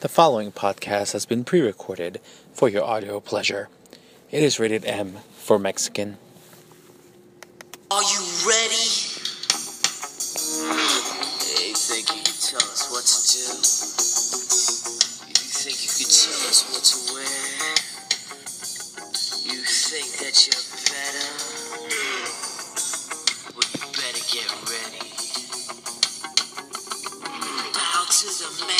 The following podcast has been pre recorded for your audio pleasure. It is rated M for Mexican. Are you ready? Hey, think you can tell us what to do? You think you can tell us what to wear? You think that you're better? Well, you better get ready. Bow to the masters.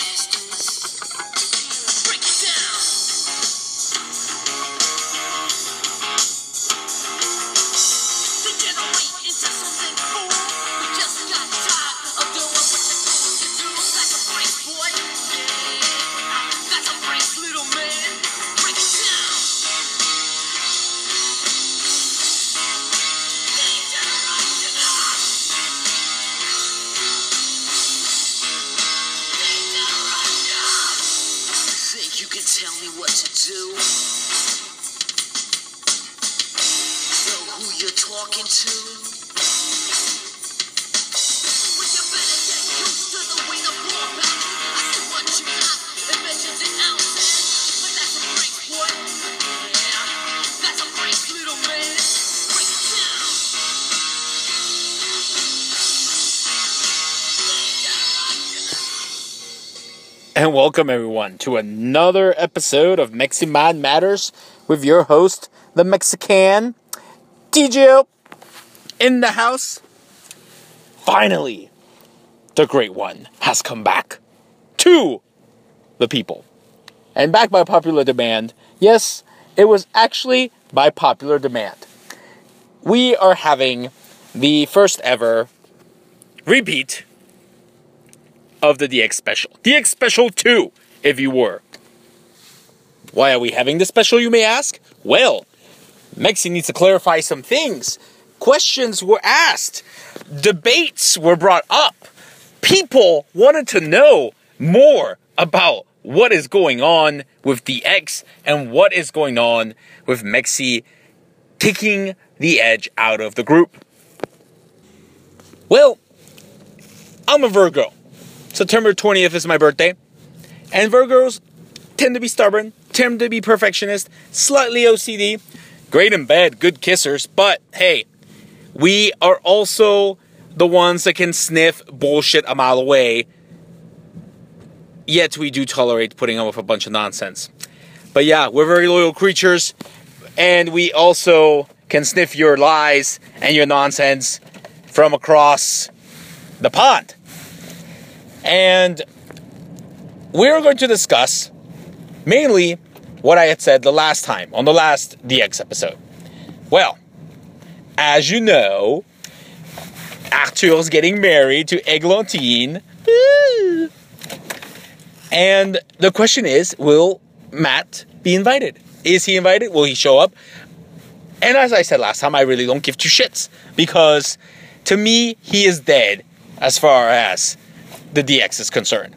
And welcome everyone to another episode of Meximan Matters with your host, the Mexican DJ in the house. Finally, the great one has come back to the people. And back by popular demand. Yes, it was actually by popular demand. We are having the first ever repeat of the DX special. DX special 2, if you were. Why are we having this special, you may ask? Well, Mexi needs to clarify some things. Questions were asked, debates were brought up. People wanted to know more about what is going on with DX and what is going on with Mexi kicking the edge out of the group. Well, I'm a Virgo. September 20th is my birthday. And Virgos tend to be stubborn, tend to be perfectionist, slightly OCD, great in bed, good kissers, but hey, we are also the ones that can sniff bullshit a mile away. Yet we do tolerate putting up with a bunch of nonsense. But yeah, we're very loyal creatures, and we also can sniff your lies and your nonsense from across the pond. And we're going to discuss mainly what I had said the last time on the last DX episode. Well, as you know, Arthur's getting married to Eglantine. And the question is will Matt be invited? Is he invited? Will he show up? And as I said last time, I really don't give two shits because to me, he is dead as far as the DX is concerned.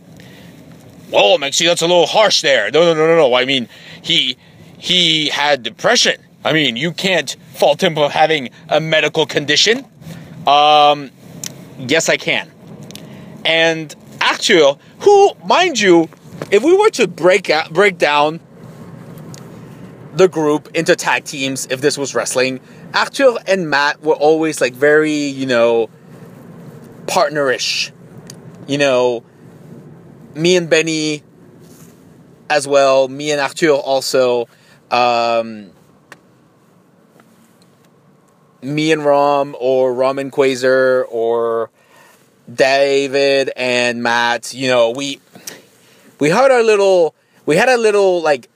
Whoa, Maxie, that's a little harsh there. No, no, no, no, no. I mean, he he had depression. I mean, you can't fault him for having a medical condition. Um, yes, I can. And actually, who, mind you, if we were to break out, break down the group into tag teams, if this was wrestling, Arthur and Matt were always like very, you know, partnerish you know, me and Benny as well, me and Arthur also, um, me and Rom, or Rom and Quasar, or David and Matt, you know, we we had our little we had a little like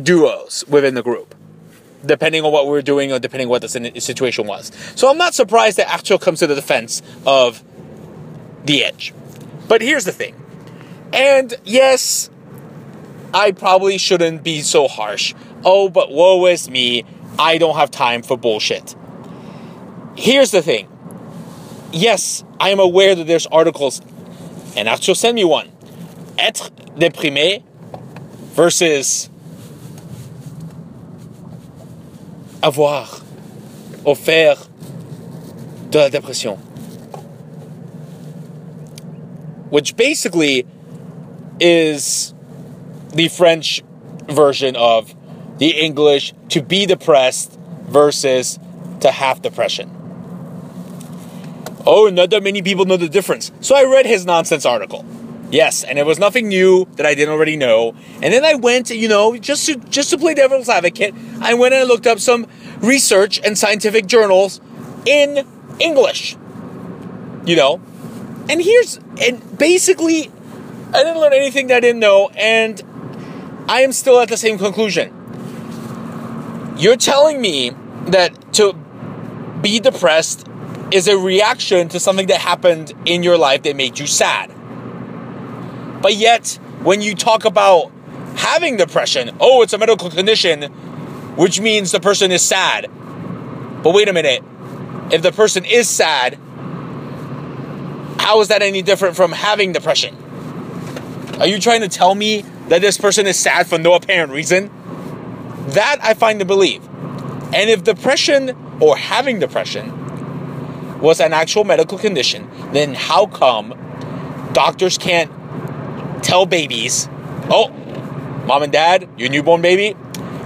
duos within the group. Depending on what we were doing or depending on what the situation was. So I'm not surprised that Arthur comes to the defense of the edge. But here's the thing. And yes, I probably shouldn't be so harsh. Oh, but woe is me. I don't have time for bullshit. Here's the thing. Yes, I am aware that there's articles, and Arthur sent me one. Être déprimé versus avoir offert de la dépression. Which basically is the French version of the English to be depressed versus to have depression. Oh, not that many people know the difference. So I read his nonsense article. Yes, and it was nothing new that I didn't already know. And then I went, you know, just to just to play devil's advocate, I went and I looked up some research and scientific journals in English. You know, and here's and basically, I didn't learn anything that I didn't know, and I am still at the same conclusion. You're telling me that to be depressed is a reaction to something that happened in your life that made you sad. But yet, when you talk about having depression, oh, it's a medical condition, which means the person is sad. But wait a minute. If the person is sad, how is that any different from having depression? Are you trying to tell me that this person is sad for no apparent reason? That I find to believe. And if depression or having depression was an actual medical condition, then how come doctors can't tell babies, oh, mom and dad, your newborn baby,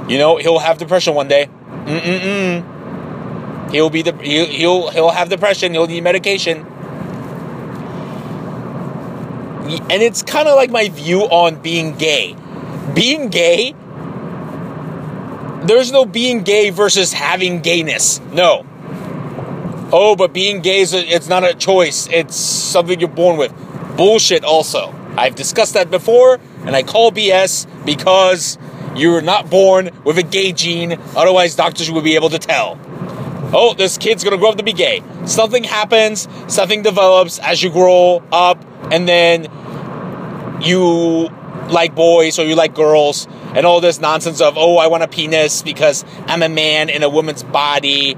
you know, he'll have depression one day. Mm-mm-mm. He'll be the he'll, he'll he'll have depression. He'll need medication. And it's kind of like my view on being gay. Being gay, there's no being gay versus having gayness. No. Oh, but being gay is a, it's not a choice. It's something you're born with. Bullshit. Also, I've discussed that before, and I call BS because you're not born with a gay gene. Otherwise, doctors would be able to tell. Oh, this kid's gonna grow up to be gay. Something happens, something develops as you grow up, and then you like boys or you like girls, and all this nonsense of, oh, I want a penis because I'm a man in a woman's body,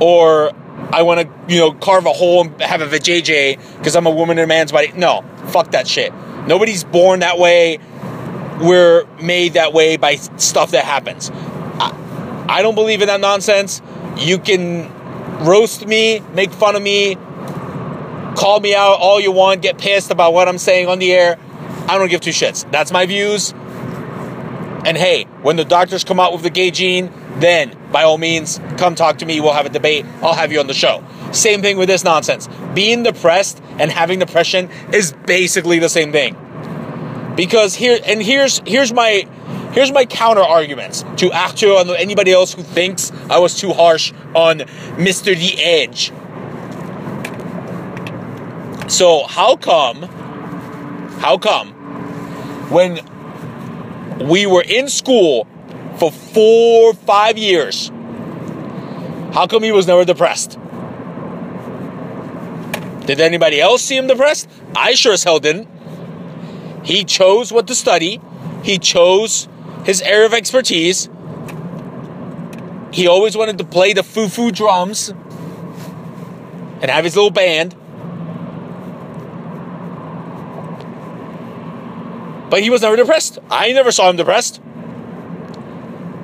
or I want to, you know, carve a hole and have a vajayjay because I'm a woman in a man's body. No, fuck that shit. Nobody's born that way. We're made that way by stuff that happens. I, I don't believe in that nonsense. You can roast me, make fun of me, call me out all you want, get pissed about what I'm saying on the air. I don't give two shits. That's my views. And hey, when the doctors come out with the gay gene, then by all means, come talk to me. We'll have a debate. I'll have you on the show. Same thing with this nonsense. Being depressed and having depression is basically the same thing. Because here and here's here's my here's my counter arguments to Arthur and anybody else who thinks I was too harsh on Mr. The Edge. So how come how come when we were in school for four, five years. How come he was never depressed? Did anybody else see him depressed? I sure as hell didn't. He chose what to study, he chose his area of expertise. He always wanted to play the foo foo drums and have his little band. But he was never depressed. I never saw him depressed.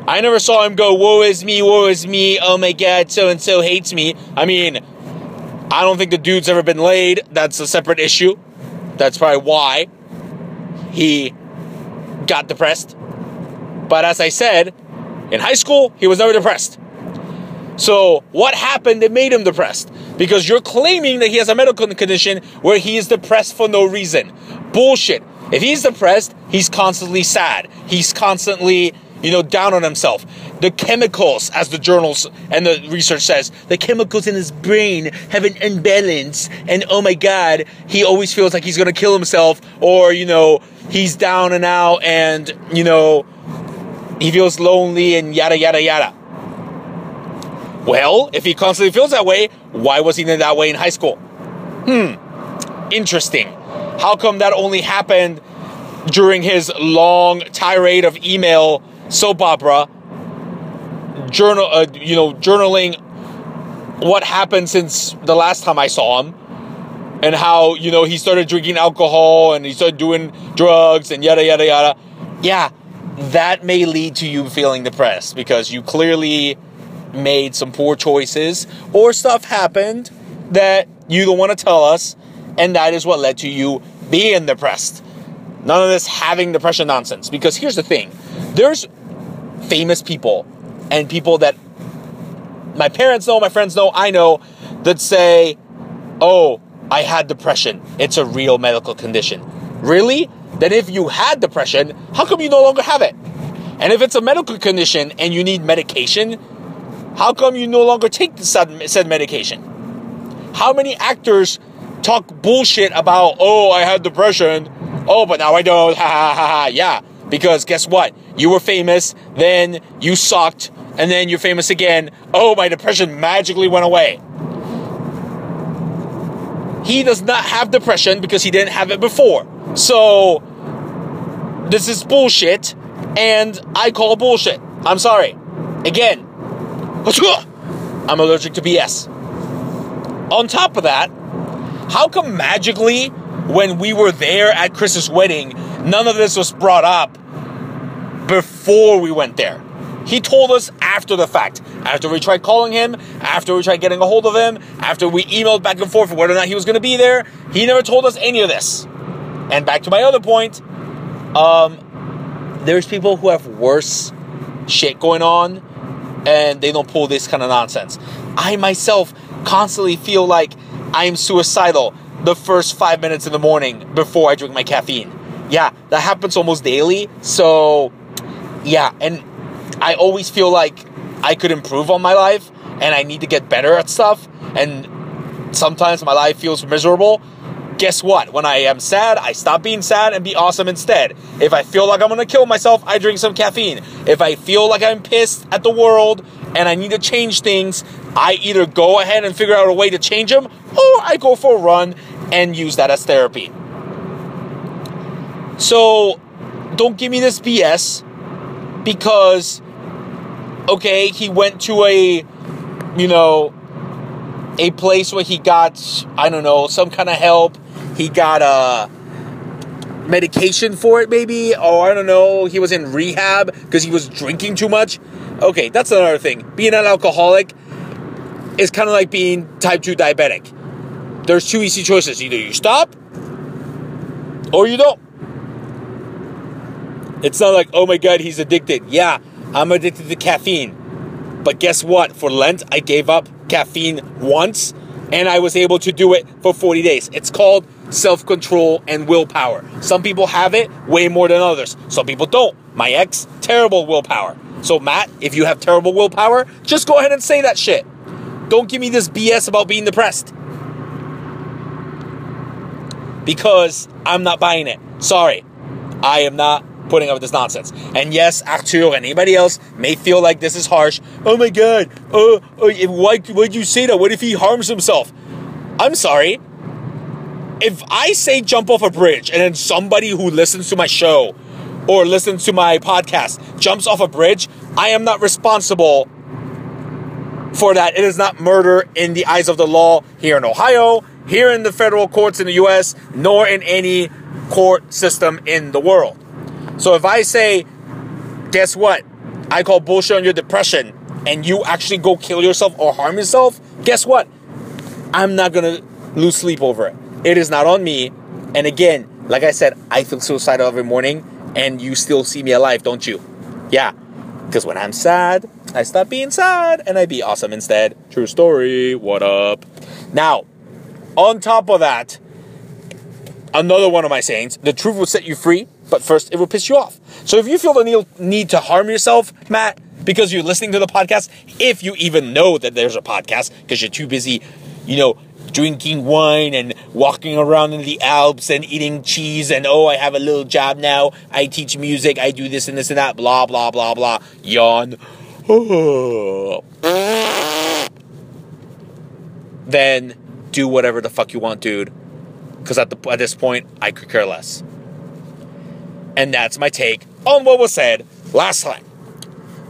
I never saw him go, woe is me, woe is me, oh my god, so and so hates me. I mean, I don't think the dude's ever been laid. That's a separate issue. That's probably why he got depressed. But as I said, in high school, he was never depressed. So, what happened that made him depressed? Because you're claiming that he has a medical condition where he is depressed for no reason. Bullshit. If he's depressed, he's constantly sad. He's constantly you know, down on himself. The chemicals, as the journals and the research says, the chemicals in his brain have an imbalance, and oh my god, he always feels like he's gonna kill himself, or, you know, he's down and out, and, you know, he feels lonely, and yada, yada, yada. Well, if he constantly feels that way, why was he that way in high school? Hmm, interesting. How come that only happened during his long tirade of email soap opera, journal, uh, you know, journaling what happened since the last time I saw him, and how you know he started drinking alcohol and he started doing drugs and yada yada yada. Yeah, that may lead to you feeling depressed because you clearly made some poor choices or stuff happened that you don't want to tell us, and that is what led to you being depressed. None of this having depression nonsense. Because here's the thing there's famous people and people that my parents know, my friends know, I know, that say, oh, I had depression. It's a real medical condition. Really? Then if you had depression, how come you no longer have it? And if it's a medical condition and you need medication, how come you no longer take the said, medication? How many actors talk bullshit about, oh, I had depression, oh, but now I don't, ha ha ha ha, yeah. Because guess what? You were famous, then you sucked, and then you're famous again. Oh, my depression magically went away. He does not have depression because he didn't have it before. So, this is bullshit, and I call bullshit. I'm sorry. Again, I'm allergic to BS. On top of that, how come magically, when we were there at Chris's wedding, none of this was brought up before we went there? He told us after the fact. After we tried calling him, after we tried getting a hold of him, after we emailed back and forth whether or not he was going to be there, he never told us any of this. And back to my other point, um, there's people who have worse shit going on and they don't pull this kind of nonsense. I myself constantly feel like I'm suicidal the first five minutes in the morning before I drink my caffeine. Yeah, that happens almost daily. So, yeah, and I always feel like I could improve on my life and I need to get better at stuff. And sometimes my life feels miserable. Guess what? When I am sad, I stop being sad and be awesome instead. If I feel like I'm gonna kill myself, I drink some caffeine. If I feel like I'm pissed at the world and I need to change things, I either go ahead and figure out a way to change them or I go for a run and use that as therapy. So don't give me this BS because okay, he went to a, you know, a place where he got, I don't know, some kind of help. He got a medication for it, maybe, or I don't know. He was in rehab because he was drinking too much. Okay, that's another thing. Being an alcoholic is kind of like being type 2 diabetic. There's two easy choices either you stop or you don't. It's not like, oh my god, he's addicted. Yeah, I'm addicted to caffeine. But guess what? For Lent, I gave up caffeine once and I was able to do it for 40 days. It's called self control and willpower. Some people have it way more than others, some people don't. My ex, terrible willpower. So, Matt, if you have terrible willpower, just go ahead and say that shit. Don't give me this BS about being depressed. Because I'm not buying it. Sorry. I am not putting up with this nonsense. And yes, Arthur and anybody else may feel like this is harsh. Oh my god, oh, oh why would you say that? What if he harms himself? I'm sorry. If I say jump off a bridge and then somebody who listens to my show or listens to my podcast jumps off a bridge, I am not responsible for that. It is not murder in the eyes of the law here in Ohio, here in the federal courts in the US, nor in any court system in the world. So if I say, guess what? I call bullshit on your depression and you actually go kill yourself or harm yourself, guess what? I'm not gonna lose sleep over it. It is not on me. And again, like I said, I feel suicidal every morning and you still see me alive, don't you? Yeah. Because when I'm sad, I stop being sad and I be awesome instead. True story. What up? Now, on top of that, another one of my sayings the truth will set you free, but first it will piss you off. So if you feel the need to harm yourself, Matt, because you're listening to the podcast, if you even know that there's a podcast, because you're too busy, you know, drinking wine and walking around in the Alps and eating cheese and oh, I have a little job now. I teach music. I do this and this and that. Blah blah blah blah. Yawn. then do whatever the fuck you want, dude. Because at the at this point, I could care less. And that's my take on what was said last time.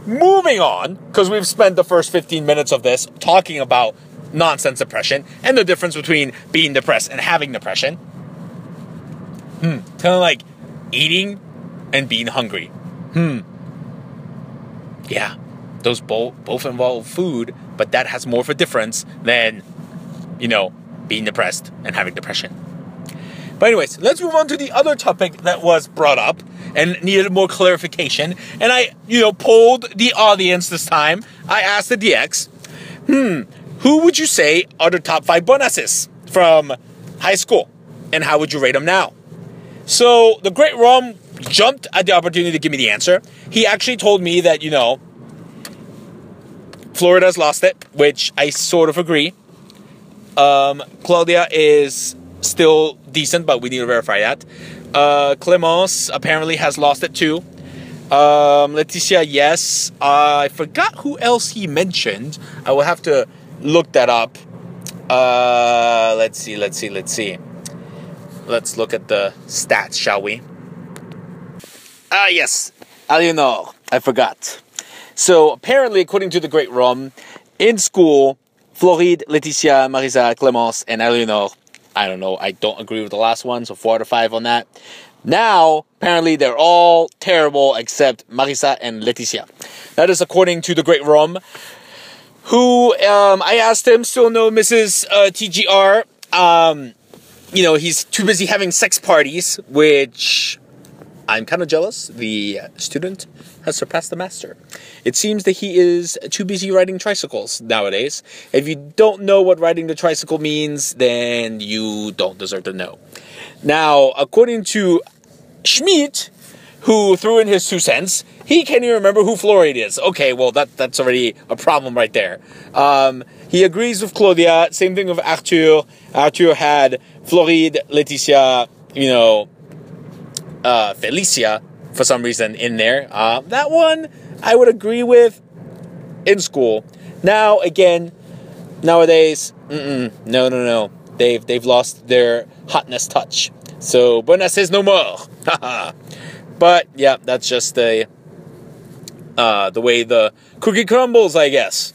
Moving on, because we've spent the first 15 minutes of this talking about nonsense depression and the difference between being depressed and having depression. Hmm. Kind of like eating and being hungry. Hmm. Yeah. Those both both involve food, but that has more of a difference than, you know, being depressed and having depression. But anyways, let's move on to the other topic that was brought up and needed more clarification. And I, you know, polled the audience this time. I asked the DX, hmm, who would you say are the top five bonasses from high school? And how would you rate them now? So the great Rom jumped at the opportunity to give me the answer. He actually told me that, you know, Floride's lost it, which I sort of agree. Um, Claudia is still decent, but we need to verify that. Uh, Clemence apparently has lost it too. Um, Laetitia, yes. Uh, I forgot who else he mentioned. I will have to look that up. Uh, let's see, let's see, let's see. Let's look at the stats, shall we? Ah, yes, Aliénor. I forgot. So apparently, according to the Great Rom, in school, Floride, Laetitia, Marisa, Clemence, and Aliénor. I don't know. I don't agree with the last one, so four out of five on that. Now, apparently, they're all terrible except Marisa and Laetitia. That is according to the Great Rom, who um, I asked him, still no Mrs. Uh, TGR. Um, you know, he's too busy having sex parties, which I'm kind of jealous. The student has surpassed the master. It seems that he is too busy riding tricycles nowadays. If you don't know what riding the tricycle means, then you don't deserve to know. Now, according to Schmidt, who threw in his two cents, he can't even remember who Floride is. Okay, well that that's already a problem right there. Um, he agrees with Claudia. Same thing with Arthur. Arthur had Floride, Laetitia, you know, uh, Felicia for some reason in there. Uh, that one I would agree with in school. Now again, nowadays, no, no, no. They've they've lost their hotness touch. So buenas is no more. but yeah, that's just the uh, the way the cookie crumbles, I guess.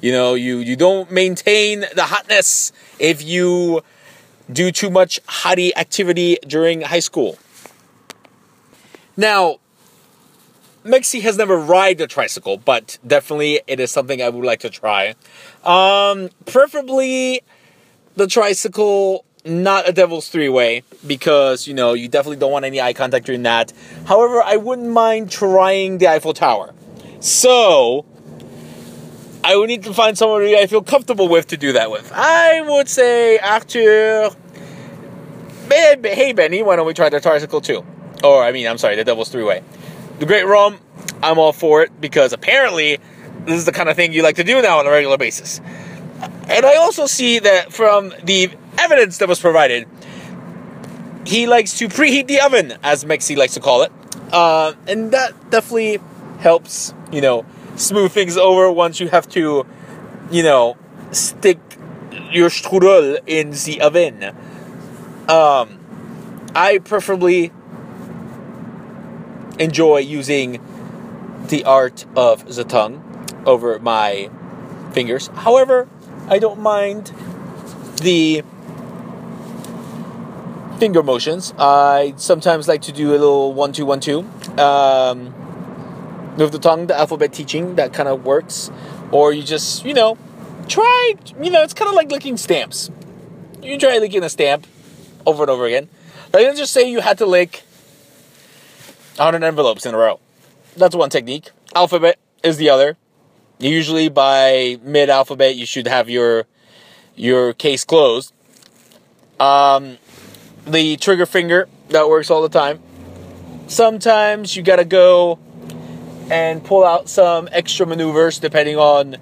You know, you you don't maintain the hotness if you do too much hottie activity during high school. Now, Mexi has never ride a tricycle, but definitely it is something I would like to try. Um, preferably the tricycle, not a devil's three way, because you know you definitely don't want any eye contact during that. However, I wouldn't mind trying the Eiffel Tower. So I would need to find someone I feel comfortable with to do that with. I would say Arthur. Hey Benny, why don't we try the tricycle too? Or I mean, I'm sorry, the Devil's Three Way. The Great Rom, I'm all for it because apparently this is the kind of thing you like to do now on a regular basis. And I also see that from the evidence that was provided, he likes to preheat the oven, as Mexi likes to call it. Uh, and that definitely helps, you know, smooth things over once you have to, you know, stick your strudel in the oven. Um, I preferably enjoy using the art of the tongue over my fingers. However, I don't mind the finger motions. I sometimes like to do a little one two one two um, with the tongue. The alphabet teaching that kind of works, or you just you know try. You know, it's kind of like licking stamps. You try licking a stamp over and over again. Like, let's just say you had to lick 100 envelopes in a row. That's one technique. Alphabet is the other. Usually by mid alphabet, you should have your your case closed. Um, the trigger finger that works all the time. Sometimes you gotta go and pull out some extra maneuvers depending on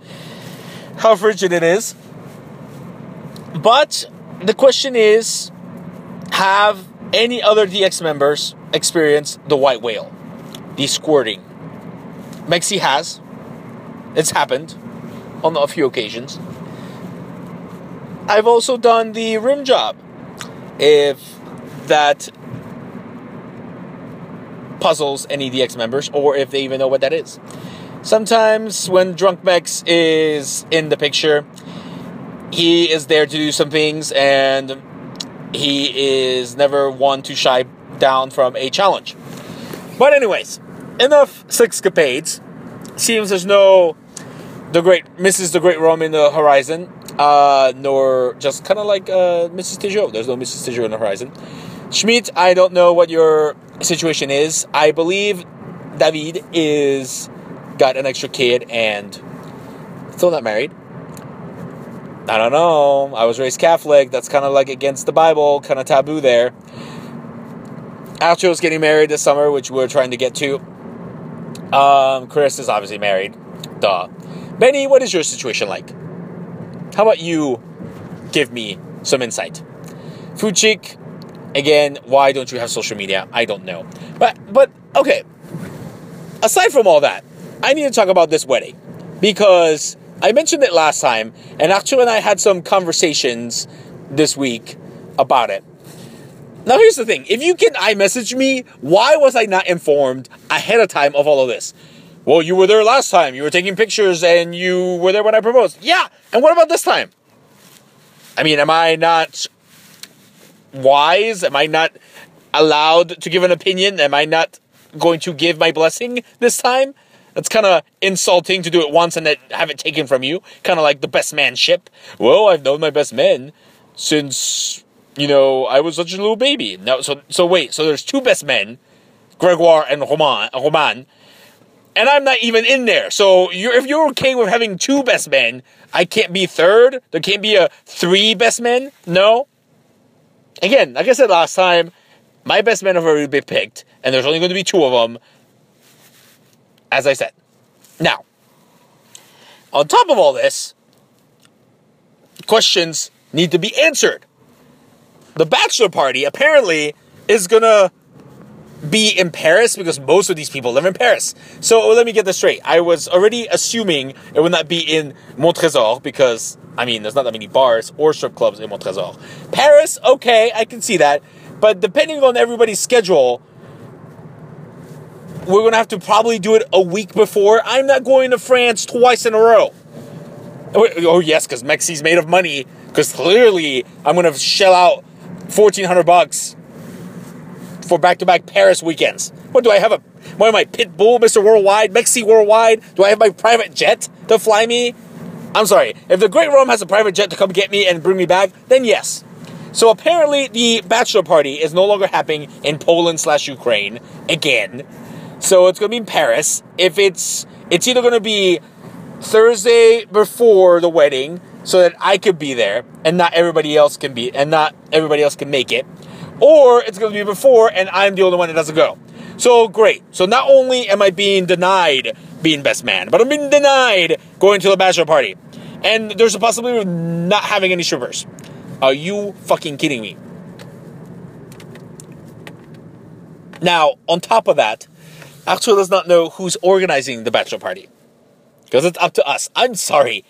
how frigid it is. But the question is have any other DX members experienced the white whale, the squirting? Mexi has. It's happened on a few occasions. I've also done the rim job. If that puzzles any DX members, or if they even know what that is. Sometimes when Drunk Mex is in the picture, he is there to do some things, and he is never one to shy down from a challenge. But anyways, enough sexcapades. Seems there's no the great Mrs. the Great Rome in the horizon, uh, nor just kind of like uh, Mrs. Tijoux. There's no Mrs. Tijoux in the horizon. Schmidt, I don't know what your situation is. I believe David is got an extra kid and still not married. I don't know. I was raised Catholic. That's kind of like against the Bible, kind of taboo there. Alcho's getting married this summer, which we're trying to get to. Um, Chris is obviously married. Duh. Benny, what is your situation like? How about you give me some insight? Food Chick, again, why don't you have social media? I don't know. But but okay. Aside from all that, I need to talk about this wedding because I mentioned it last time, and Arthur and I had some conversations this week about it. Now, here's the thing if you can iMessage me, why was I not informed ahead of time of all of this? Well, you were there last time, you were taking pictures, and you were there when I proposed. Yeah, and what about this time? I mean, am I not wise? Am I not allowed to give an opinion? Am I not going to give my blessing this time? That's kind of insulting to do it once and then have it taken from you. Kind of like the best man ship. Well, I've known my best men since you know I was such a little baby. No, so so wait. So there's two best men, Gregoire and Roman. Roman, and I'm not even in there. So you're, if you're okay with having two best men, I can't be third. There can't be a three best men. No. Again, like I said last time, my best men have already been picked, and there's only going to be two of them as I said. Now, on top of all this, questions need to be answered. The bachelor party apparently is gonna be in Paris because most of these people live in Paris. So let me get this straight. I was already assuming it would not be in Montrésor because I mean there's not that many bars or strip clubs in Montrésor. Paris, okay, I can see that. But depending on everybody's schedule, we're gonna have to probably do it a week before. I'm not going to France twice in a row. Oh, oh yes, because Mexi's made of money. Because clearly I'm gonna shell out fourteen hundred bucks for back-to-back Paris weekends. What do I have a? What am I, Pitbull, Mr. Worldwide, Mexi Worldwide? Do I have my private jet to fly me? I'm sorry. If the Great Rome has a private jet to come get me and bring me back, then yes. So apparently the bachelor party is no longer happening in Poland slash Ukraine again. So it's gonna be in Paris. If it's it's either gonna be Thursday before the wedding, so that I could be there and not everybody else can be and not everybody else can make it, or it's gonna be before and I'm the only one that doesn't go. So great. So not only am I being denied being best man, but I'm being denied going to the bachelor party. And there's a possibility of not having any strippers. Are you fucking kidding me? Now, on top of that, Arthur does not know who's organizing the bachelor party. Because it's up to us. I'm sorry.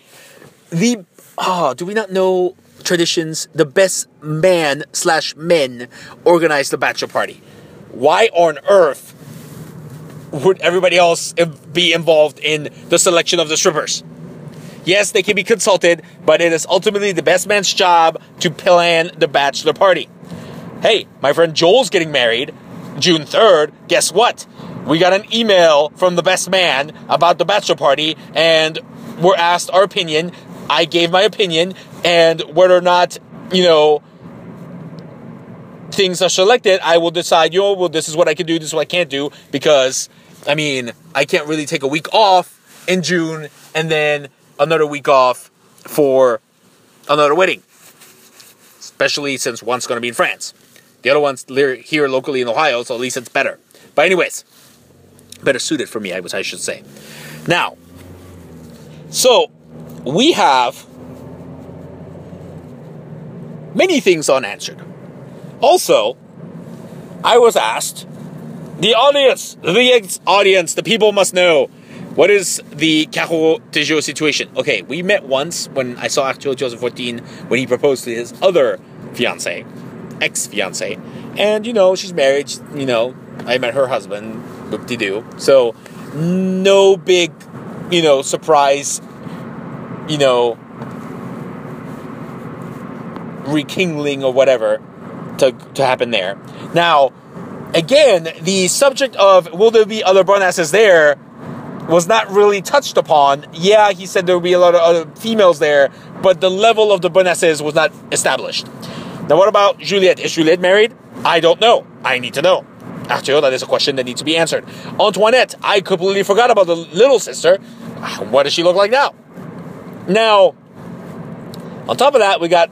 The oh, do we not know traditions? The best man slash men organize the bachelor party. Why on earth would everybody else be involved in the selection of the strippers? Yes, they can be consulted, but it is ultimately the best man's job to plan the bachelor party. Hey, my friend Joel's getting married June 3rd. Guess what? We got an email from the best man about the bachelor party, and we're asked our opinion. I gave my opinion, and whether or not, you know, things are selected, I will decide, you know, well, this is what I can do, this is what I can't do, because, I mean, I can't really take a week off in June and then another week off for another wedding. Especially since one's going to be in France. The other one's here locally in Ohio, so at least it's better. But, anyways, better suited for me, I, I should say. Now, so we have many things unanswered. Also, I was asked, the audience, the ex audience, the people must know what is the Caro Tejo situation? Okay, we met once when I saw Arturo 2014 when he proposed to his other fiance, ex fiance, and you know, she's married, you know, I met her husband, whoop de doo. So, no big, you know, surprise, you know, rekindling or whatever to, to happen there. Now, again, the subject of will there be other bonasses there was not really touched upon. Yeah, he said there would be a lot of other females there, but the level of the bonasses was not established. Now, what about Juliette? Is Juliette married? I don't know. I need to know. Arthur, that is a question that needs to be answered. Antoinette, I completely forgot about the little sister. What does she look like now? Now, on top of that, we got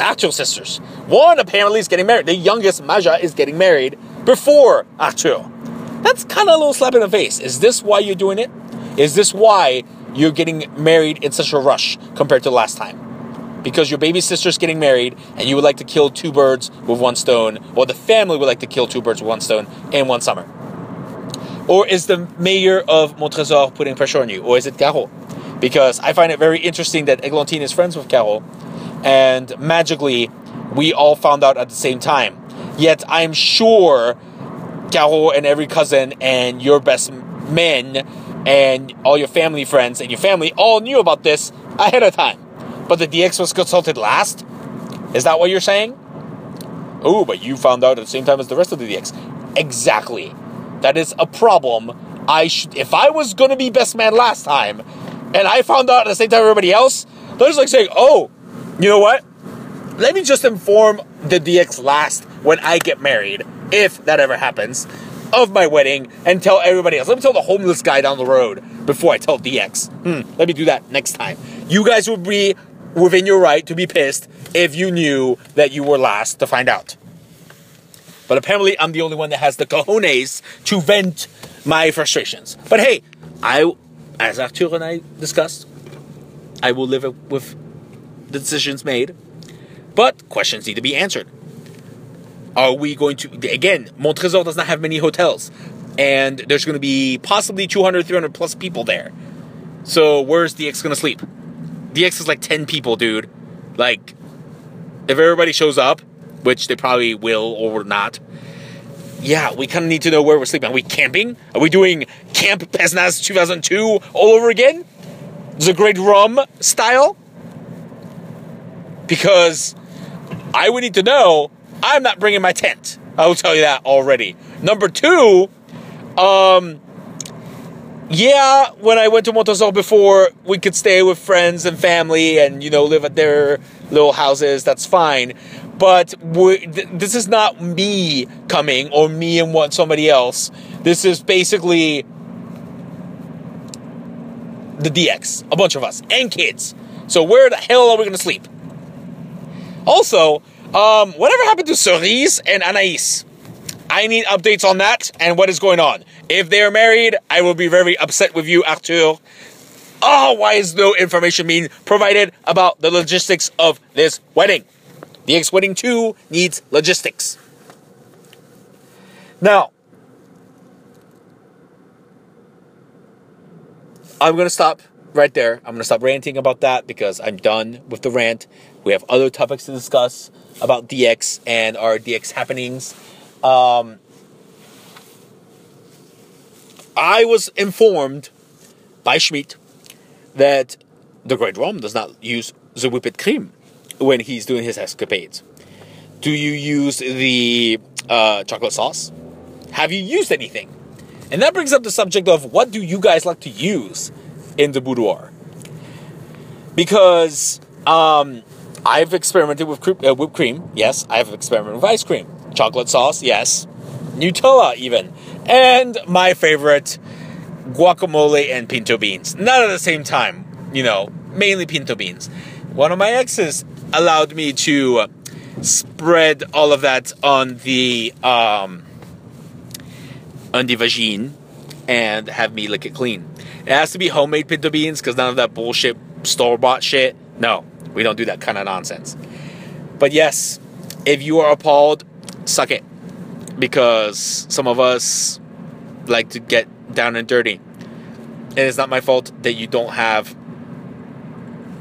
actual sisters. One apparently is getting married. The youngest, Maja, is getting married before Arthur. That's kind of a little slap in the face. Is this why you're doing it? Is this why you're getting married in such a rush compared to last time? Because your baby sister's getting married and you would like to kill two birds with one stone, or the family would like to kill two birds with one stone in one summer? Or is the mayor of Montresor putting pressure on you? Or is it Caro? Because I find it very interesting that Eglantine is friends with Carol, and magically, we all found out at the same time. Yet I'm sure Carol and every cousin and your best men and all your family friends and your family all knew about this ahead of time. But the DX was consulted last? Is that what you're saying? Oh, but you found out at the same time as the rest of the DX. Exactly. That is a problem. I should if I was gonna be best man last time and I found out at the same time everybody else, they're just like saying, Oh, you know what? Let me just inform the DX last when I get married, if that ever happens, of my wedding and tell everybody else. Let me tell the homeless guy down the road before I tell DX. Hmm, let me do that next time. You guys would be within your right to be pissed if you knew that you were last to find out. But apparently, I'm the only one that has the cojones to vent my frustrations. But hey, I, as Arthur and I discussed, I will live with the decisions made. But questions need to be answered. Are we going to, again, Montresor does not have many hotels. And there's going to be possibly 200, 300 plus people there. So where's DX going to sleep? DX is like 10 people, dude. Like, if everybody shows up, which they probably will or not, yeah, we kind of need to know where we're sleeping. Are we camping? Are we doing Camp Pesnas 2002 all over again? The Great Rom style? Because I would need to know I'm not bringing my tent. I will tell you that already. Number two, um, yeah, when I went to Montresor before, we could stay with friends and family and, you know, live at their little houses. That's fine. But th- this is not me coming or me and one somebody else. This is basically the DX, a bunch of us, and kids. So where the hell are we to sleep? Also, um, whatever happened to Cerise and Anaïs? I need updates on that and what is going on. If they are married, I will be very upset with you, Arthur. Oh, why is no information being provided about the logistics of this wedding? The X Wedding 2 needs logistics. Now, I'm going to stop right there. I'm going to stop ranting about that because I'm done with the rant. We have other topics to discuss about DX and our DX happenings. Um, I was informed by Schmidt that the Great Rome does not use the whipped cream when he's doing his escapades. Do you use the uh, chocolate sauce? Have you used anything? And that brings up the subject of what do you guys like to use in the boudoir? Because um, I've experimented with cre- uh, whipped cream. Yes, I've experimented with ice cream. Chocolate sauce. Yes. Nutella, even. And my favorite, guacamole and pinto beans. Not at the same time, you know, mainly pinto beans. One of my exes allowed me to spread all of that on the um, on the vagine and have me lick it clean. It has to be homemade pinto beans because none of that bullshit store bought shit. No, we don't do that kind of nonsense. But yes, if you are appalled, suck it. Because some of us like to get down and dirty. And it's not my fault that you don't have,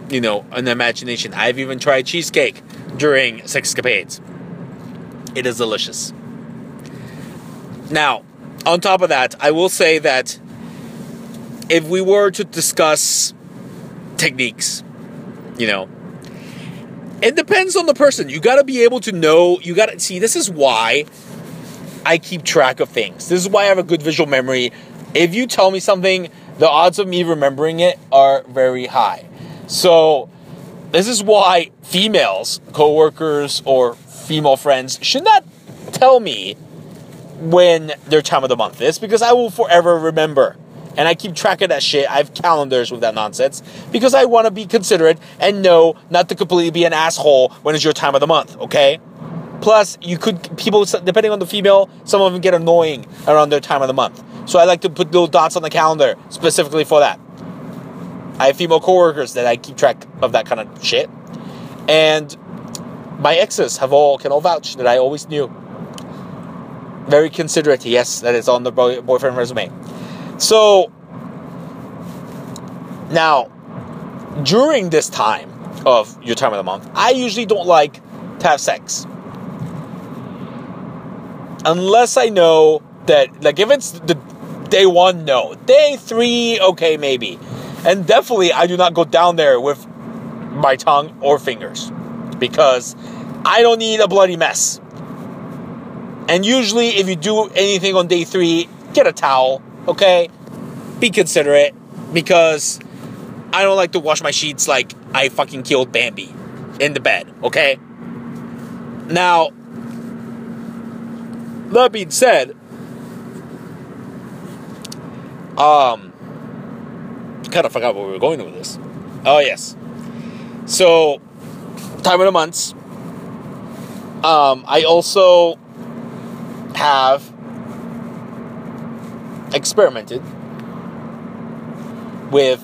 you know, an imagination. I've even tried cheesecake during sexcapades. It is delicious. Now, on top of that, I will say that if we were to discuss techniques, you know, it depends on the person. You got to be able to know. You got to see. This is why I keep track of things. This is why I have a good visual memory. If you tell me something, the odds of me remembering it are very high. So, this is why females, coworkers, or female friends should not tell me when their time of the month is because I will forever remember. And I keep track of that shit. I have calendars with that nonsense because I want to be considerate and know not to completely be an asshole when it's your time of the month, okay? Plus, you could, people, depending on the female, some of them get annoying around their time of the month. So I like to put little dots on the calendar specifically for that. I have female coworkers that I keep track of that kind of shit. And my exes have all, can all vouch that I always knew. Very considerate, yes, that is on the boy, boyfriend resume. So, now, during this time of your time of the month, I usually don't like to have sex. Unless I know that, like, if it's the day one, no. Day three, okay, maybe. And definitely, I do not go down there with my tongue or fingers because I don't need a bloody mess. And usually, if you do anything on day three, get a towel, okay? Be considerate because I don't like to wash my sheets like I fucking killed Bambi in the bed, okay? Now, that being said, um, kind of forgot where we were going with this. Oh, yes. So, time of the months. Um, I also have experimented with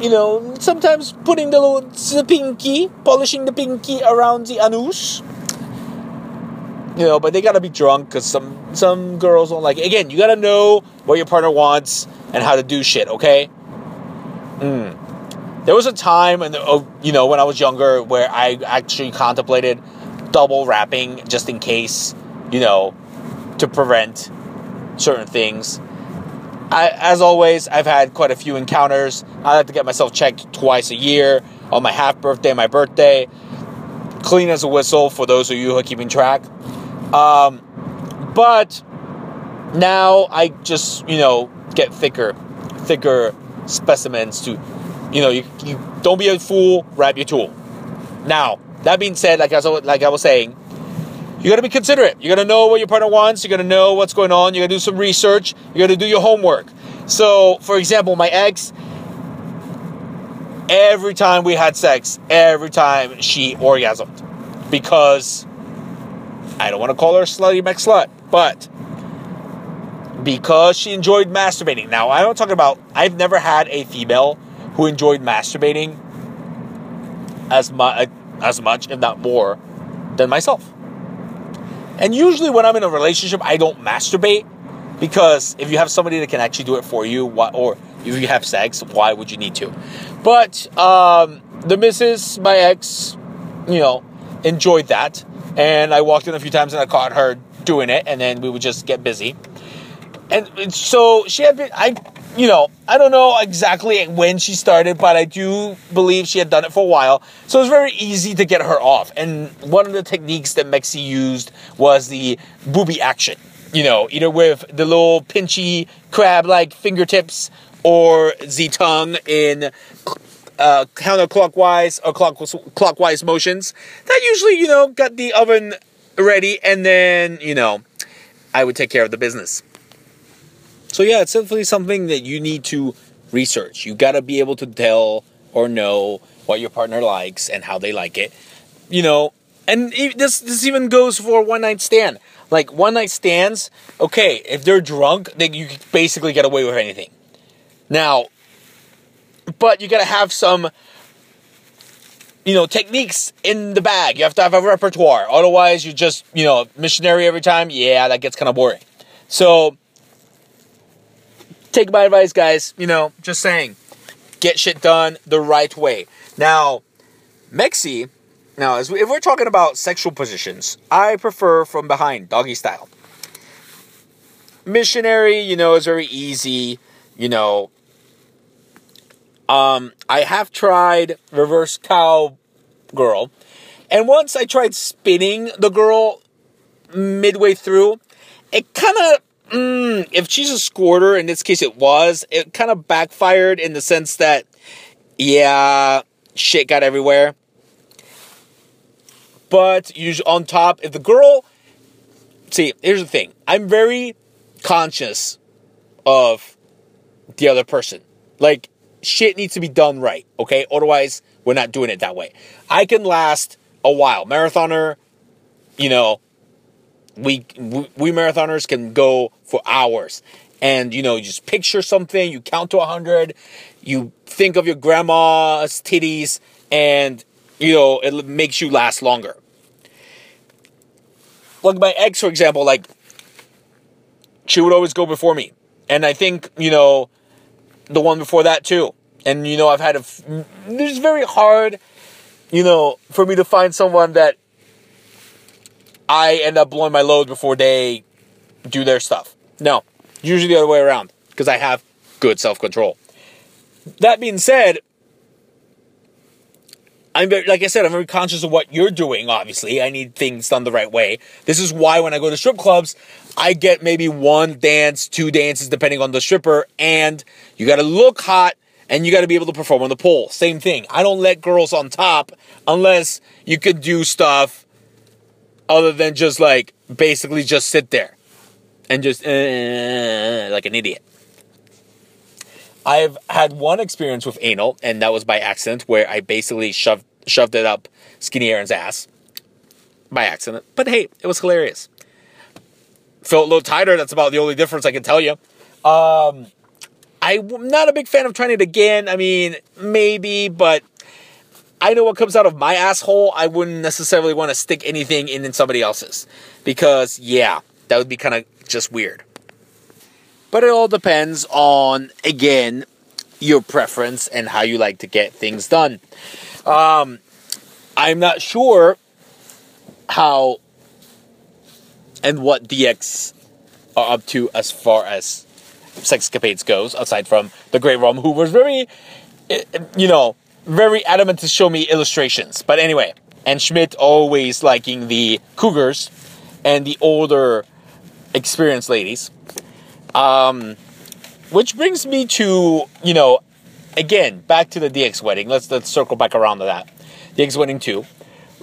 you know sometimes putting the little the pinky polishing the pinky around the anus you know but they gotta be drunk because some some girls don't like it. again you gotta know what your partner wants and how to do shit okay mm. there was a time and you know when i was younger where i actually contemplated double wrapping just in case you know to prevent certain things I, as always, I've had quite a few encounters. I like to get myself checked twice a year on my half birthday, my birthday. Clean as a whistle for those of you who are keeping track. Um, but now I just, you know, get thicker, thicker specimens to, you know, you, you don't be a fool, wrap your tool. Now, that being said, like I was, like I was saying, you got to be considerate. You got to know what your partner wants. You got to know what's going on. You got to do some research. You got to do your homework. So, for example, my ex, every time we had sex, every time she orgasmed. Because I don't want to call her slutty McSlut, but because she enjoyed masturbating. Now, I don't talk about, I've never had a female who enjoyed masturbating as, mu- as much, if not more, than myself. And usually when I'm in a relationship, I don't masturbate because if you have somebody that can actually do it for you, why, or if you have sex, why would you need to? But um, the missus, my ex, you know, enjoyed that. And I walked in a few times and I caught her doing it, and then we would just get busy. And so she had been, I, you know, I don't know exactly when she started, but I do believe she had done it for a while. So it was very easy to get her off. And one of the techniques that Mexi used was the booby action. You know, either with the little pinchy crab like fingertips or the tongue in uh, counterclockwise or clock, clockwise motions. That usually, you know, got the oven ready, and then, you know, I would take care of the business. So yeah, it's definitely something that you need to research. You got to be able to tell or know what your partner likes and how they like it. You know, and this this even goes for one night stand. Like one night stands, okay, if they're drunk, then you basically get away with anything. Now, but you got to have some you know, techniques in the bag. You have to have a repertoire. Otherwise, you just, you know, missionary every time. Yeah, that gets kind of boring. So, take my advice, guys. You know, just saying, get shit done the right way. Now, Mexi, now as we, if we're talking about sexual positions, I prefer from behind, doggy style. Missionary, you know, is very easy. You know, um, I have tried reverse cow girl, and once I tried spinning the girl midway through, it kind of mm, if she's a squirter, in this case it was, it kind of backfired in the sense that, yeah, shit got everywhere. but usually on top, if the girl, see, here's the thing. I'm very conscious of the other person. Like, shit needs to be done right, okay? Otherwise, we're not doing it that way. I can last a while. Marathoner, you know, we we, marathoners can go for hours. And you know, you just picture something, you count to 100, you think of your grandma's titties and you know, it makes you last longer. Like my ex, for example, like she would always go before me. And I think, you know, the one before that too. And, you know, I've had a, f- it's very hard, you know, for me to find someone that I end up blowing my load before they do their stuff. No, usually the other way around because I have good self control. That being said, I'm very, like I said, I'm very conscious of what you're doing. Obviously, I need things done the right way. This is why when I go to strip clubs, I get maybe one dance, two dances, depending on the stripper, and you got to look hot and you got to be able to perform on the pole. Same thing. I don't let girls on top unless you could do stuff other than just like basically just sit there and just uh, like an idiot. I've had one experience with anal, and that was by accident, where I basically shoved shoved it up Skinny Aaron's ass by accident. But hey, it was hilarious. Felt a little tighter. That's about the only difference I can tell you. Um, I'm not a big fan of trying it again. I mean, maybe, but I know what comes out of my asshole. I wouldn't necessarily want to stick anything in, in somebody else's because, yeah, that would be kind of just weird. But it all depends on, again, your preference and how you like to get things done. Um, I'm not sure how and what DX are up to as far as sexcapades goes, aside from the Great Rom, who was very, eh, you know, very adamant to show me illustrations. But anyway, and Schmidt always liking the cougars and the older experienced ladies. Um, which brings me to, you know, again, back to the DX wedding. Let's let's circle back around to that. DX wedding 2.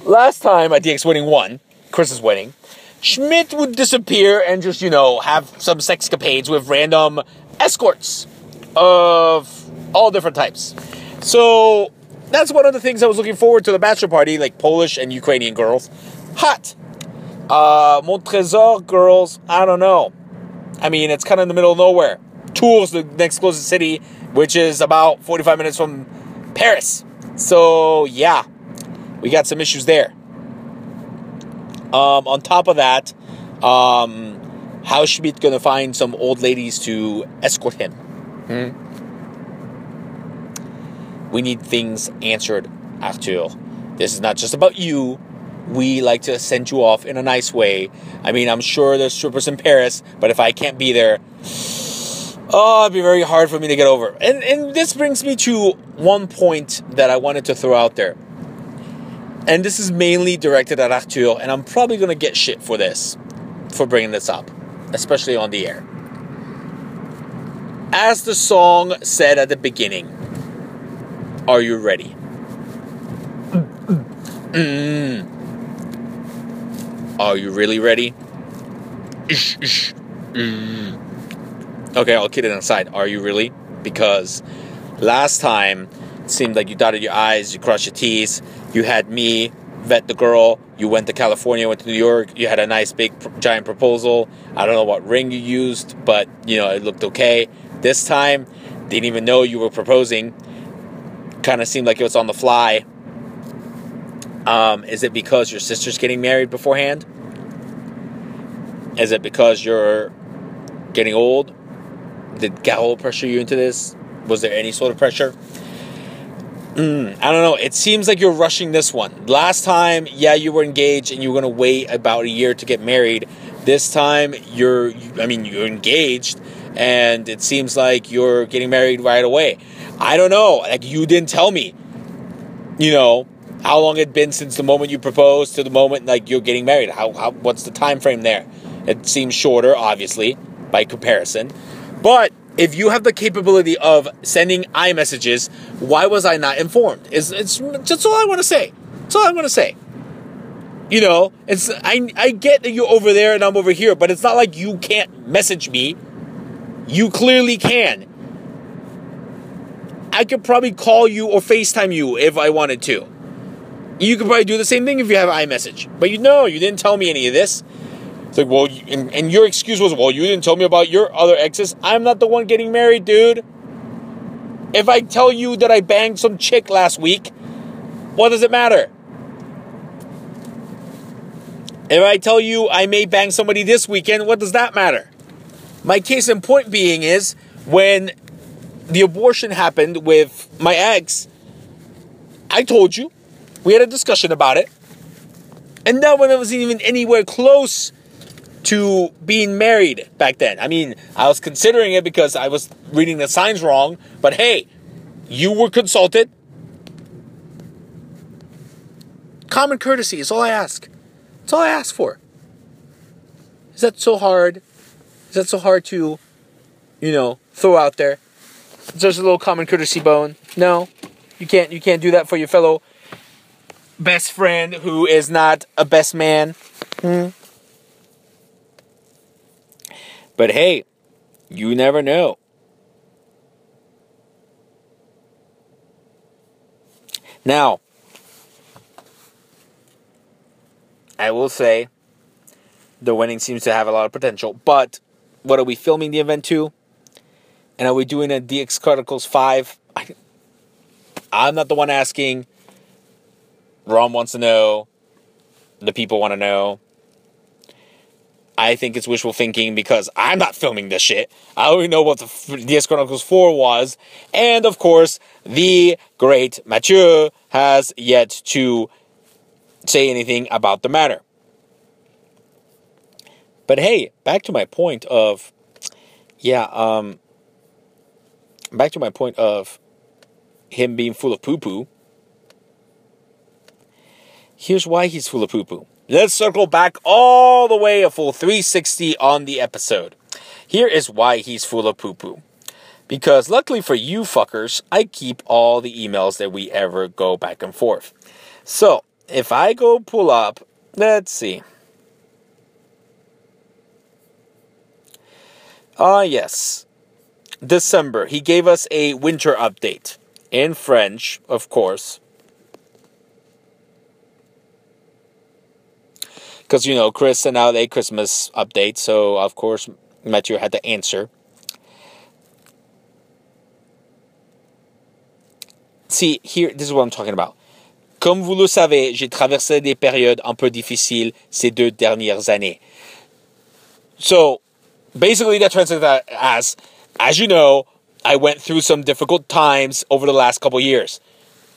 Last time at DX wedding 1, Chris's wedding, Schmidt would disappear and just, you know, have some sexcapades with random escorts of all different types. So that's one of the things I was looking forward to the bachelor party, like Polish and Ukrainian girls. Hot. Uh, Montrésor girls, I don't know. I mean, it's kind of in the middle of nowhere. Tours, the next closest city, which is about 45 minutes from Paris. So, yeah, we got some issues there. Um, on top of that, um, how Schmidt gonna find some old ladies to escort him? Hmm? We need things answered, Arthur. This is not just about you. We like to send you off in a nice way. I mean, I'm sure there's strippers in Paris, but if I can't be there, oh, it'd be very hard for me to get over. And and this brings me to one point that I wanted to throw out there. And this is mainly directed at Arthur, and I'm probably gonna get shit for this, for bringing this up, especially on the air. As the song said at the beginning, are you ready? Mm. Are you really ready? Ish, ish. Mm. Okay, I'll kid it aside. Are you really? Because last time it seemed like you dotted your I's, you crossed your T's, you had me vet the girl, you went to California, went to New York, you had a nice big giant proposal. I don't know what ring you used, but you know, it looked okay. This time, didn't even know you were proposing. Kind of seemed like it was on the fly. Um, is it because your sister's getting married beforehand? Is it because you're getting old? Did Gal pressure you into this? Was there any sort of pressure? Mm, I don't know. It seems like you're rushing this one. Last time, yeah, you were engaged and you were going to wait about a year to get married. This time, you're, I mean, you're engaged and it seems like you're getting married right away. I don't know. Like, you didn't tell me, you know, how long it been since the moment you proposed to the moment like you're getting married. How, how what's the time frame there? It seems shorter, obviously, by comparison. But if you have the capability of sending iMessages, why was I not informed? Is it's just all I want to say. That's all I want to say. You know, it's I I get that you're over there and I'm over here, but it's not like you can't message me. You clearly can. I could probably call you or FaceTime you if I wanted to. You could probably do the same thing if you have iMessage. But you know, you didn't tell me any of this. It's like, well, and, and your excuse was, well, you didn't tell me about your other exes. I'm not the one getting married, dude. If I tell you that I banged some chick last week, what does it matter? If I tell you I may bang somebody this weekend, what does that matter? My case in point being is when the abortion happened with my ex, I told you, we had a discussion about it. And that one wasn't even anywhere close to being married back then. I mean, I was considering it because I was reading the signs wrong, but hey, you were consulted. Common courtesy is all I ask. That's all I ask for. Is that so hard? Is that so hard to, you know, throw out there? Just a little common courtesy bone. No, you can't. You can't do that for your fellow best friend who is not a best man. Hmm. But hey, you never know. Now, I will say the wedding seems to have a lot of potential, but what are we filming the event to? And are we doing a DX Chronicles 5? I, I'm not the one asking. Ron wants to know. The people want to know. I think it's wishful thinking because I'm not filming this shit. I only know what the DX Chronicles 4 was. And of course, the great Mathieu has yet to say anything about the matter. But hey, back to my point of, yeah, um, back to my point of him being full of poo poo. Here's why he's full of poo poo. Let's circle back all the way a full 360 on the episode. Here is why he's full of poo poo. Because luckily for you fuckers, I keep all the emails that we ever go back and forth. So if I go pull up, let's see. Ah, uh, yes. December. He gave us a winter update in French, of course. Because, you know, Chris sent out a Christmas update, so of course Matthew had to answer. See, here, this is what I'm talking about. Comme vous le savez, j'ai traversé des périodes un peu difficiles ces deux dernières années. So, basically, that translates as, as you know, I went through some difficult times over the last couple years.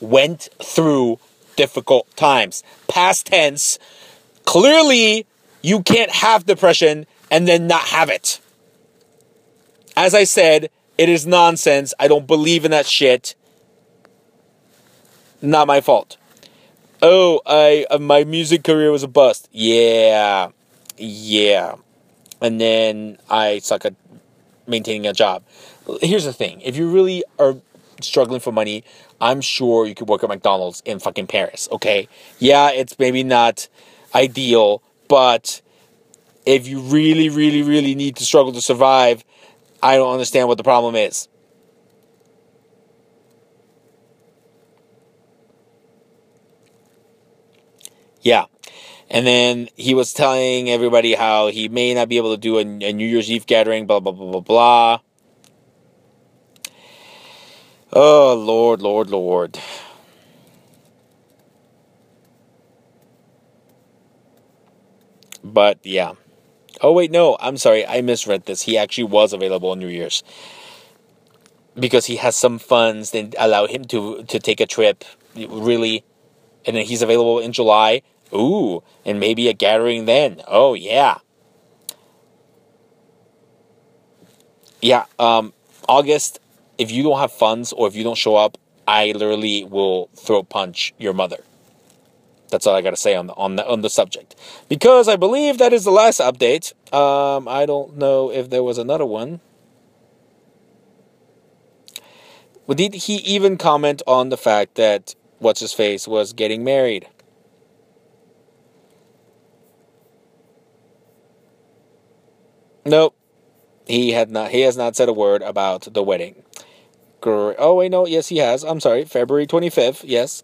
Went through difficult times. Past tense. Clearly, you can't have depression and then not have it. As I said, it is nonsense. I don't believe in that shit. Not my fault. Oh, I uh, my music career was a bust. Yeah. Yeah. And then I suck at maintaining a job. Here's the thing. If you really are struggling for money, I'm sure you could work at McDonald's in fucking Paris, okay? Yeah, it's maybe not ideal, but if you really, really, really need to struggle to survive, I don't understand what the problem is. Yeah. And then he was telling everybody how he may not be able to do a, a New Year's Eve gathering, blah, blah, blah, blah, blah. Oh, Lord, Lord, Lord. But yeah. Oh, wait, no, I'm sorry. I misread this. He actually was available on New Year's. Because he has some funds that allow him to, to take a trip. Really. And then he's available in July. Ooh, and maybe a gathering then. Oh, yeah. Yeah, um, August, if you don't have funds or if you don't show up, I literally will throat punch your mother. That's all I got to say on the, on the on the subject, because I believe that is the last update. Um, I don't know if there was another one. Did he even comment on the fact that what's his face was getting married? Nope. He had not. He has not said a word about the wedding. Oh wait, no. Yes, he has. I'm sorry. February 25th. Yes,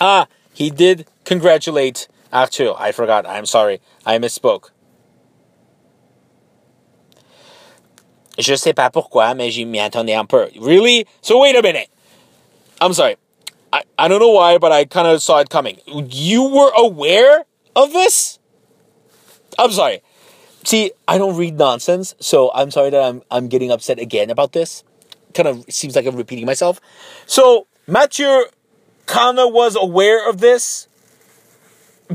Ah, he did congratulate Arthur. I forgot. I'm sorry. I misspoke. Je sais pas pourquoi, mais je m'y attendais un peu. Really? So wait a minute. I'm sorry. I, I don't know why, but I kind of saw it coming. You were aware of this? I'm sorry. See, I don't read nonsense, so I'm sorry that I'm I'm getting upset again about this. Kind of seems like I'm repeating myself. So Mathieu of was aware of this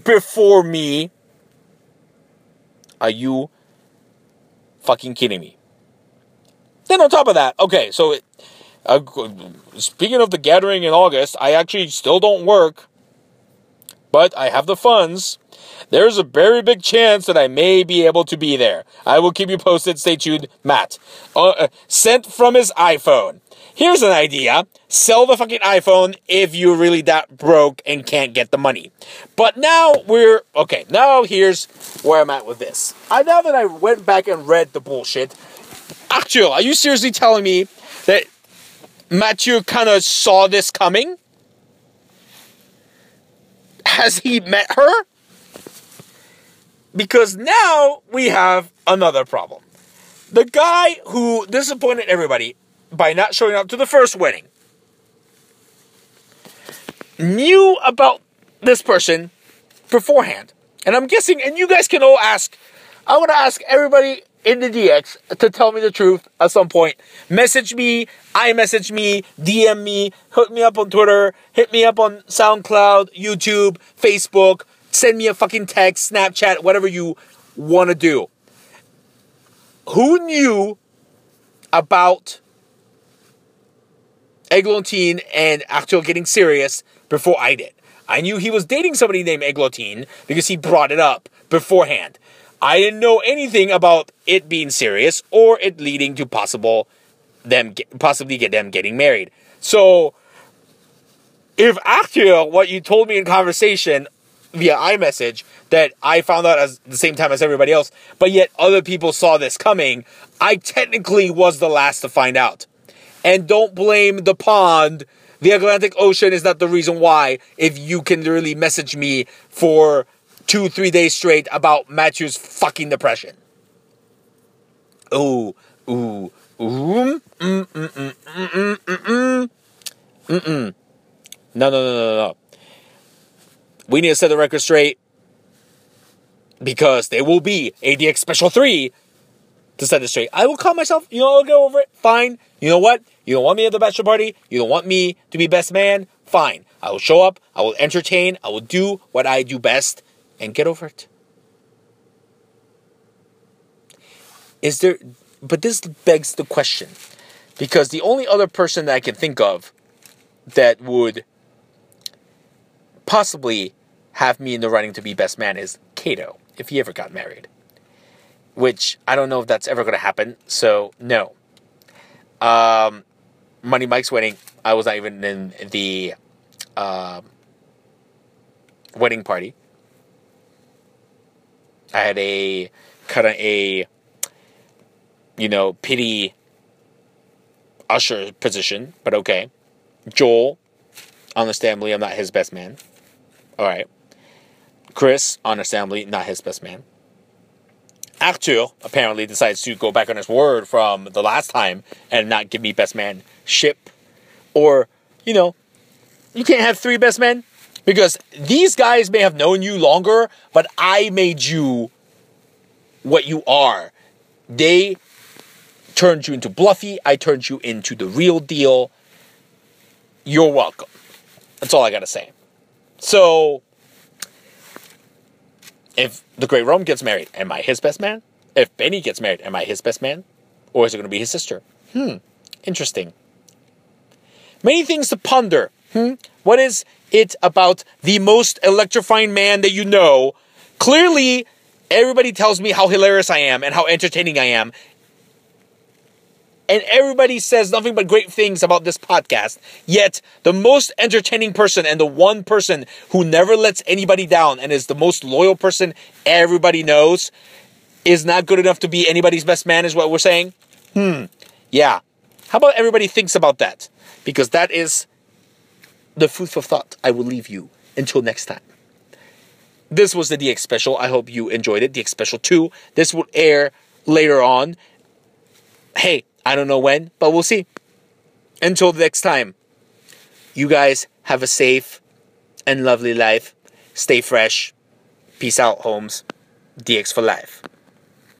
before me. Are you fucking kidding me? Then on top of that, okay, so it, uh, speaking of the gathering in August, I actually still don't work, but I have the funds. There's a very big chance that I may be able to be there. I will keep you posted. Stay tuned, Matt. Uh, uh, sent from his iPhone. Here's an idea. Sell the fucking iPhone if you're really that broke and can't get the money. But now we're okay. Now here's where I'm at with this. I now that I went back and read the bullshit. Actually, are you seriously telling me that Mathieu kind of saw this coming? Has he met her? Because now we have another problem. The guy who disappointed everybody by not showing up to the first wedding knew about this person beforehand. And I'm guessing, and you guys can all ask, I want to ask everybody in the DX to tell me the truth at some point. Message me, iMessage me, DM me, hook me up on Twitter, hit me up on SoundCloud, YouTube, Facebook, send me a fucking text, Snapchat, whatever you want to do. Who knew about Eglantine and Arthur getting serious before I did? I knew he was dating somebody named Eglantine because he brought it up beforehand. I didn't know anything about it being serious or it leading to possible them get, possibly get them getting married. So if Arthur, what you told me in conversation via iMessage that I found out at the same time as everybody else, but yet other people saw this coming, I technically was the last to find out. And don't blame the pond. The Atlantic Ocean is not the reason why. If you can literally message me for two, three days straight about Matthew's fucking depression. Ooh, ooh, ooh, mm, mm, mm, mm, mm, mm, mm, mm. No, no, no, no, no. We need to set the record straight because there will be ADX Special 3 to set it straight. I will call myself, you know, I'll go over it. Fine. You know what? You don't want me at the bachelor party. You don't want me to be best man. Fine. I will show up. I will entertain. I will do what I do best and get over it. Is there, but this begs the question because the only other person that I can think of that would possibly have me in the running to be best man is Kato, if he ever got married. Which I don't know if that's ever going to happen, so no. Um, Money Mike's wedding, I was not even in the um, wedding party. I had a kind of a, you know, pity usher position, but okay. Joel, understandably, I'm not his best man. All right. Chris, understandably, not his best man. Arthur apparently decides to go back on his word from the last time and not give me best man ship. Or, you know, you can't have three best men because these guys may have known you longer, but I made you what you are. They turned you into Bluffy, I turned you into the real deal. You're welcome. That's all I gotta say. So, if the Great Rom gets married, am I his best man? If Benny gets married, am I his best man? Or is it going to be his sister? Hmm, interesting. Many things to ponder. Hmm? What is it about the most electrifying man that you know? Clearly, everybody tells me how hilarious I am and how entertaining I am. And everybody says nothing but great things about this podcast. Yet, the most entertaining person and the one person who never lets anybody down and is the most loyal person everybody knows is not good enough to be anybody's best man, is what we're saying? Hmm. Yeah. How about everybody thinks about that? Because that is the food for thought I will leave you until next time. This was the DX special. I hope you enjoyed it. DX special 2. This will air later on. Hey, I don't know when, but we'll see. Until next time, you guys have a safe and lovely life. Stay fresh. Peace out, Holmes. DX for life.